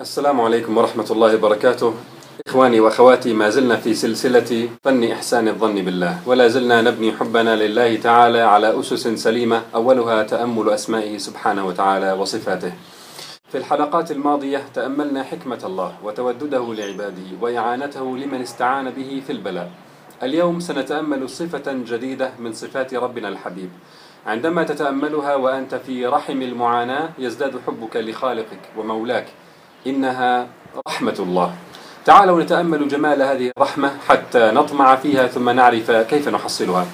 السلام عليكم ورحمة الله وبركاته. إخواني وأخواتي ما زلنا في سلسلة فن إحسان الظن بالله ولا زلنا نبني حبنا لله تعالى على أسس سليمة أولها تأمل أسمائه سبحانه وتعالى وصفاته. في الحلقات الماضية تأملنا حكمة الله وتودده لعباده وإعانته لمن استعان به في البلاء. اليوم سنتأمل صفة جديدة من صفات ربنا الحبيب. عندما تتأملها وأنت في رحم المعاناة يزداد حبك لخالقك ومولاك. إنها رحمة الله. تعالوا نتأمل جمال هذه الرحمة حتى نطمع فيها ثم نعرف كيف نحصلها.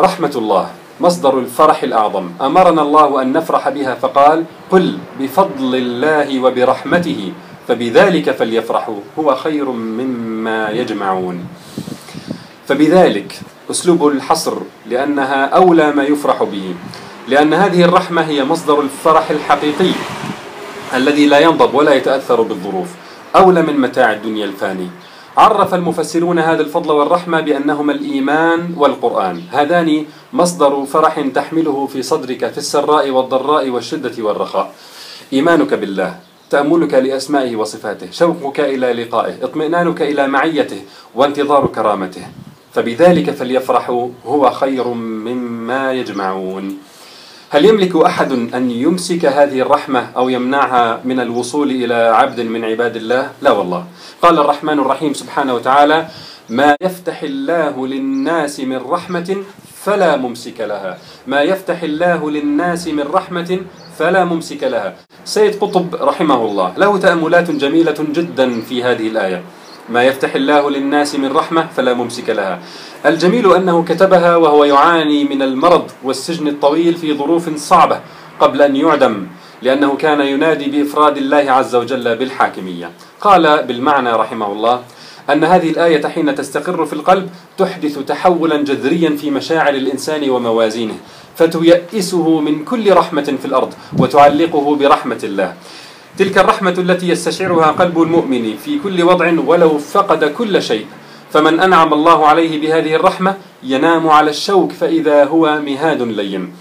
رحمة الله مصدر الفرح الأعظم. أمرنا الله أن نفرح بها فقال قل بفضل الله وبرحمته فبذلك فليفرحوا هو خير مما يجمعون. فبذلك أسلوب الحصر لأنها أولى ما يفرح به. لأن هذه الرحمة هي مصدر الفرح الحقيقي. الذي لا ينضب ولا يتأثر بالظروف أولى من متاع الدنيا الفاني. عرف المفسرون هذا الفضل والرحمة بأنهما الإيمان والقرآن. هذان مصدر فرح تحمله في صدرك في السراء والضراء والشدة والرخاء. إيمانك بالله تأملك لأسمائه وصفاته شوقك إلى لقائه اطمئنانك إلى معيته وانتظار كرامته. فبذلك فليفرحوا هو خير مما يجمعون. هل يملك أحد أن يمسك هذه الرحمة أو يمنعها من الوصول إلى عبد من عباد الله؟ لا والله. قال الرحمن الرحيم سبحانه وتعالى ما يفتح الله للناس من رحمة فلا ممسك لها. ما يفتح الله للناس من رحمة فلا ممسك لها. سيد قطب رحمه الله له تأملات جميلة جدا في هذه الآية. ما يفتح الله للناس من رحمة فلا ممسك لها. الجميل أنه كتبها وهو يعاني من المرض والسجن الطويل في ظروف صعبة قبل أن يعدم لأنه كان ينادي بإفراد الله عز وجل بالحاكمية. قال بالمعنى رحمه الله أن هذه الآية حين تستقر في القلب تحدث تحولا جذريا في مشاعر الإنسان وموازينه فتيئسه من كل رحمة في الأرض وتعلقه برحمة الله. تلك الرحمة التي يستشعرها قلب المؤمن في كل وضع ولو فقد كل شيء. فمن أنعم الله عليه بهذه الرحمة ينام على الشوك فإذا هو مهاد لين.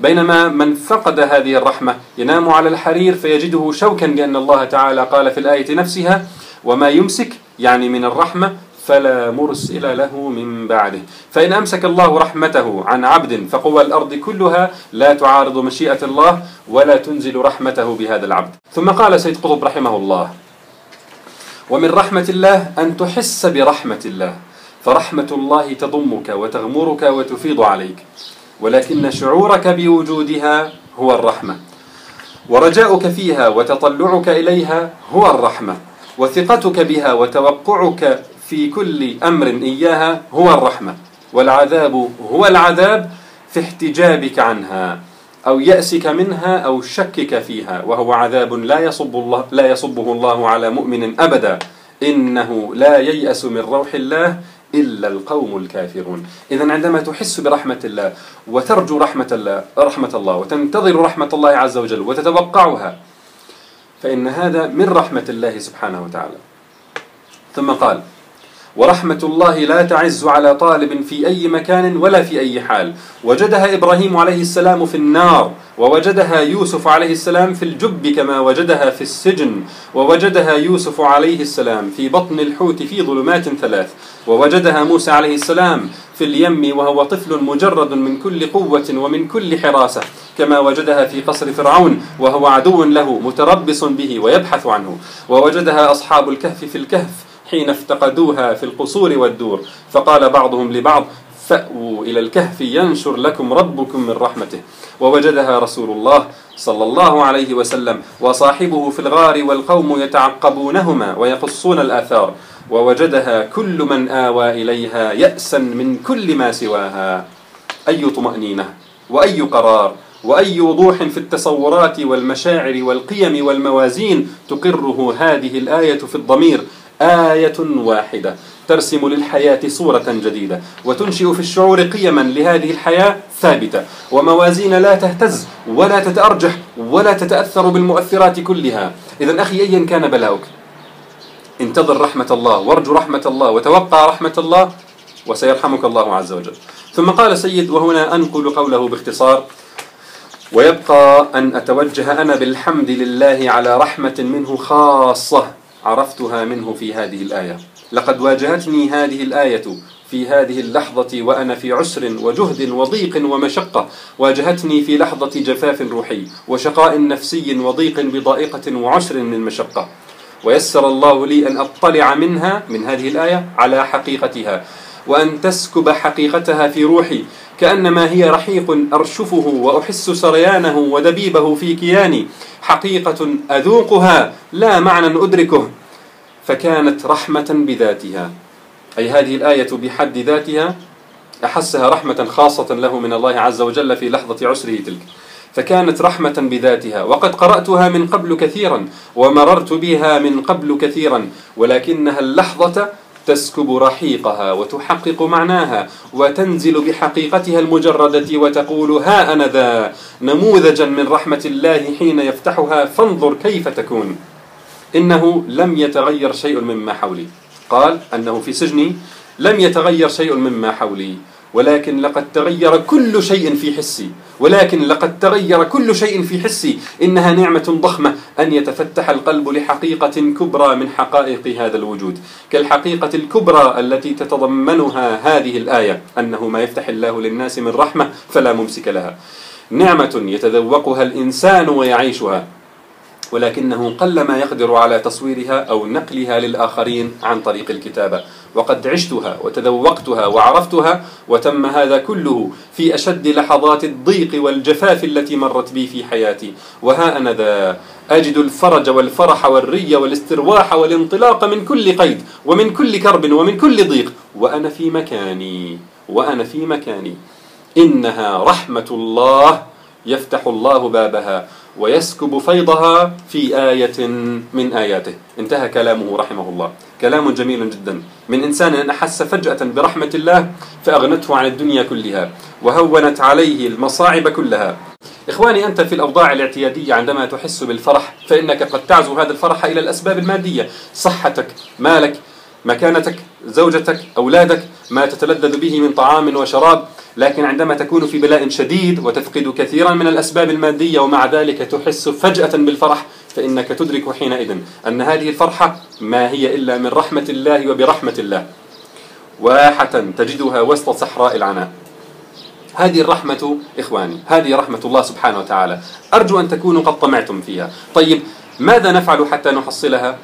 بينما من فقد هذه الرحمة ينام على الحرير فيجده شوكا لأن الله تعالى قال في الآية نفسها وما يمسك يعني من الرحمة فلا مرسل له من بعده. فإن أمسك الله رحمته عن عبد فقوى الأرض كلها لا تعارض مشيئة الله ولا تنزل رحمته بهذا العبد. ثم قال سيد قطب رحمه الله ومن رحمة الله أن تحس برحمة الله فرحمة الله تضمك وتغمرك وتفيض عليك ولكن شعورك بوجودها هو الرحمة ورجاؤك فيها وتطلعك إليها هو الرحمة وثقتك بها وتوقعك في كل أمر إياها هو الرحمة والعذاب هو العذاب في احتجابك عنها أو يأسك منها أو شكك فيها وهو عذاب لا يصب الله لا يصبه الله على مؤمن أبدا. إنه لا ييأس من روح الله إلا القوم الكافرون. إذا عندما تحس برحمة الله وترجو رحمة الله رحمة الله وتنتظر رحمة الله عز وجل وتتوقعها فإن هذا من رحمة الله سبحانه وتعالى. ثم قال ورحمة الله لا تعز على طالب في أي مكان ولا في أي حال. وجدها إبراهيم عليه السلام في النار ووجدها يوسف عليه السلام في الجب كما وجدها في السجن ووجدها يوسف عليه السلام في بطن الحوت في ظلمات ثلاث ووجدها موسى عليه السلام في اليم وهو طفل مجرد من كل قوة ومن كل حراسة كما وجدها في قصر فرعون وهو عدو له متربص به ويبحث عنه. ووجدها أصحاب الكهف في الكهف حين افتقدوها في القصور والدور. فقال بعضهم لبعض فأووا إلى الكهف ينشر لكم ربكم من رحمته. ووجدها رسول الله صلى الله عليه وسلم وصاحبه في الغار والقوم يتعقبونهما ويقصون الآثار. ووجدها كل من آوى إليها يأسا من كل ما سواها. أي طمأنينة؟ وأي قرار؟ وأي وضوح في التصورات والمشاعر والقيم والموازين تقره هذه الآية في الضمير؟ آية واحدة. ترسم للحياة صورة جديدة وتنشئ في الشعور قيما لهذه الحياة ثابتة. وموازين لا تهتز ولا تتأرجح ولا تتأثر بالمؤثرات كلها. إذا أخي أيا كان بلاؤك؟ انتظر رحمة الله وارجو رحمة الله وتوقع رحمة الله وسيرحمك الله عز وجل. ثم قال سيد وهنا أنقل قوله باختصار ويبقى أن أتوجه أنا بالحمد لله على رحمة منه خاصة. عرفتها منه في هذه الآية. لقد واجهتني هذه الآية في هذه اللحظة وأنا في عسر وجهد وضيق ومشقة. واجهتني في لحظة جفاف روحي وشقاء نفسي وضيق بضائقة وعسر من مشقة. ويسر الله لي أن أطلع منها من هذه الآية على حقيقتها وأن تسكب حقيقتها في روحي كأنما هي رحيق أرشفه وأحس سريانه ودبيبه في كياني. حقيقة أذوقها لا معنى أدركه. فكانت رحمة بذاتها. أي هذه الآية بحد ذاتها أحسها رحمة خاصة له من الله عز وجل في لحظة عسره تلك. فكانت رحمة بذاتها. وقد قرأتها من قبل كثيرا ومررت بها من قبل كثيرا ولكنها اللحظة تسكب رحيقها وتحقق معناها وتنزل بحقيقتها المجردة وتقول ها أنا ذا نموذجا من رحمة الله حين يفتحها فانظر كيف تكون. إنه لم يتغير شيء مما حولي. قال أنه في سجني لم يتغير شيء مما حولي ولكن لقد تغير كل شيء في حسي ولكن لقد تغير كل شيء في حسي. إنها نعمة ضخمة أن يتفتح القلب لحقيقة كبرى من حقائق هذا الوجود كالحقيقة الكبرى التي تتضمنها هذه الآية أنه ما يفتح الله للناس من رحمة فلا ممسك لها. نعمة يتذوقها الإنسان ويعيشها. ولكنه قلما يقدر على تصويرها أو نقلها للآخرين عن طريق الكتابة. وقد عشتها وتذوقتها وعرفتها وتم هذا كله في أشد لحظات الضيق والجفاف التي مرت بي في حياتي. وها أنا ذا أجد الفرج والفرح والري والاسترواح والانطلاق من كل قيد ومن كل كرب ومن كل ضيق. وأنا في مكاني وأنا في مكاني. إنها رحمة الله يفتح الله بابها. ويسكب فيضها في آية من آياته. انتهى كلامه رحمه الله. كلام جميل جدا. من إنسان أحس فجأة برحمة الله فأغنته عن الدنيا كلها وهونت عليه المصاعب كلها. إخواني أنت في الأوضاع الاعتيادية عندما تحس بالفرح فإنك قد تعزو هذا الفرح إلى الأسباب المادية. صحتك مالك مكانتك زوجتك أولادك ما تتلذذ به من طعام وشراب. لكن عندما تكون في بلاء شديد وتفقد كثيرا من الأسباب المادية ومع ذلك تحس فجأة بالفرح فإنك تدرك حينئذ أن هذه الفرحة ما هي إلا من رحمة الله وبرحمة الله. واحة تجدها وسط صحراء العناء. هذه الرحمة إخواني هذه رحمة الله سبحانه وتعالى. أرجو أن تكونوا قد طمعتم فيها. طيب ماذا نفعل حتى نحصلها؟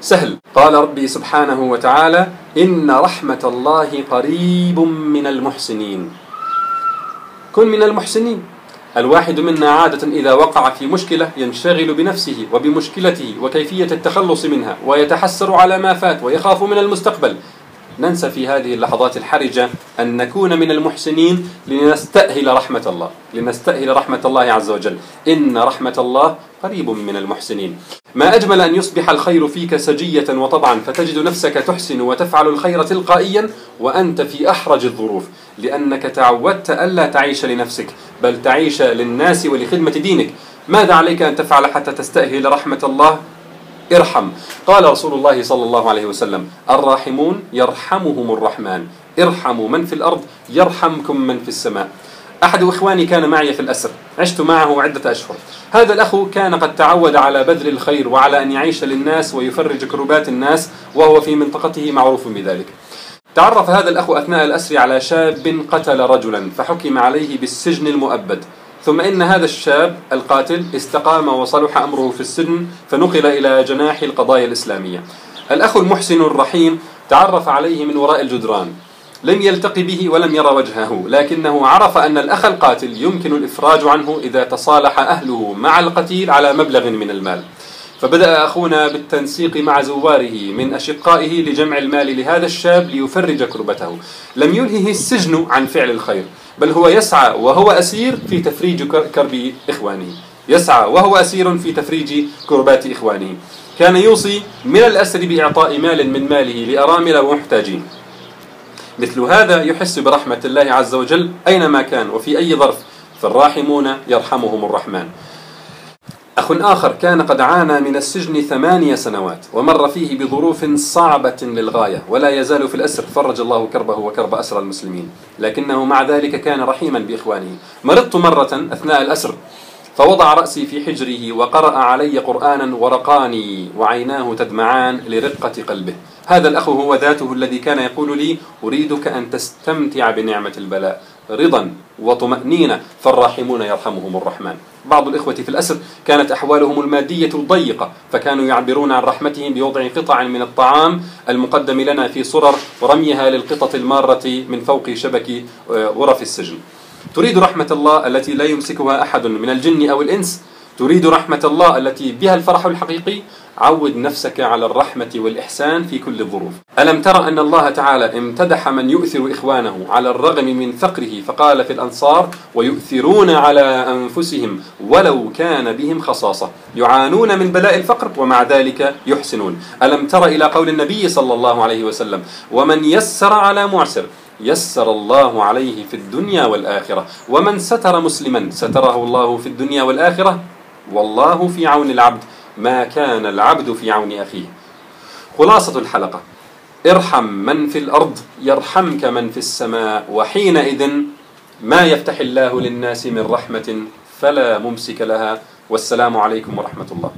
سهل. قال ربي سبحانه وتعالى إن رحمة الله قريب من المحسنين. كن من المحسنين. الواحد منا عادة إذا وقع في مشكلة ينشغل بنفسه وبمشكلته وكيفية التخلص منها ويتحسر على ما فات ويخاف من المستقبل. ننسى في هذه اللحظات الحرجة أن نكون من المحسنين لنستأهل رحمة الله. لنستأهل رحمة الله عز وجل. إن رحمة الله قريب من المحسنين. ما أجمل أن يصبح الخير فيك سجية وطبعا فتجد نفسك تحسن وتفعل الخير تلقائيا وأنت في أحرج الظروف. لأنك تعودت ألا تعيش لنفسك بل تعيش للناس ولخدمة دينك. ماذا عليك أن تفعل حتى تستأهل رحمة الله؟ ارحم. قال رسول الله صلى الله عليه وسلم الراحمون يرحمهم الرحمن. ارحموا من في الأرض يرحمكم من في السماء. أحد إخواني كان معي في الأسر عشت معه عدة أشهر. هذا الأخ كان قد تعود على بذل الخير وعلى أن يعيش للناس ويفرج كربات الناس وهو في منطقته معروف بذلك. تعرف هذا الأخ أثناء الأسر على شاب قتل رجلا فحكم عليه بالسجن المؤبد. ثم إن هذا الشاب القاتل استقام وصلح أمره في السجن فنقل إلى جناح القضايا الإسلامية. الأخ المحسن الرحيم تعرف عليه من وراء الجدران. لم يلتقي به ولم يرى وجهه لكنه عرف أن الأخ القاتل يمكن الإفراج عنه إذا تصالح أهله مع القتيل على مبلغ من المال. فبدأ أخونا بالتنسيق مع زواره من أشقائه لجمع المال لهذا الشاب ليفرج كربته. لم يلهه السجن عن فعل الخير بل هو يسعى وهو أسير في تفريج كرب إخوانه. يسعى وهو أسير في تفريج كربات إخوانه. كان يوصي من الأسر بإعطاء مال من ماله لأرامل ومحتاجين مثل هذا يحس برحمة الله عز وجل أينما كان وفي أي ظرف. فالراحمون يرحمهم الرحمن. أخ آخر كان قد عانى من السجن ثمانية سنوات ومر فيه بظروف صعبة للغاية ولا يزال في الأسر. فرج الله كربه وكرب أسر المسلمين. لكنه مع ذلك كان رحيما بإخوانه. مرضت مرة أثناء الأسر فوضع رأسي في حجره وقرأ علي قرآنا ورقاني وعيناه تدمعان لرقة قلبه. هذا الأخ هو ذاته الذي كان يقول لي أريدك أن تستمتع بنعمة البلاء. رضا وطمأنينة فالراحمون يرحمهم الرحمن. بعض الإخوة في الأسر كانت أحوالهم المادية ضيقة فكانوا يعبرون عن رحمتهم بوضع قطع من الطعام المقدم لنا في صرر ورميها للقطط المارة من فوق شبك آه، غرف السجن. تريد رحمة الله التي لا يمسكها أحد من الجن أو الإنس؟ تريد رحمة الله التي بها الفرح الحقيقي؟ عود نفسك على الرحمة والإحسان في كل الظروف. ألم ترى أن الله تعالى امتدح من يؤثر إخوانه على الرغم من فقره؟ فقال في الأنصار ويؤثرون على أنفسهم ولو كان بهم خصاصة. يعانون من بلاء الفقر ومع ذلك يحسنون. ألم تر إلى قول النبي صلى الله عليه وسلم ومن يسر على معسر يسر الله عليه في الدنيا والآخرة. ومن ستر مسلما ستره الله في الدنيا والآخرة. والله في عون العبد. ما كان العبد في عون أخيه. خلاصة الحلقة. ارحم من في الأرض يرحمك من في السماء وحينئذ ما يفتح الله للناس من رحمة فلا ممسك لها. والسلام عليكم ورحمة الله.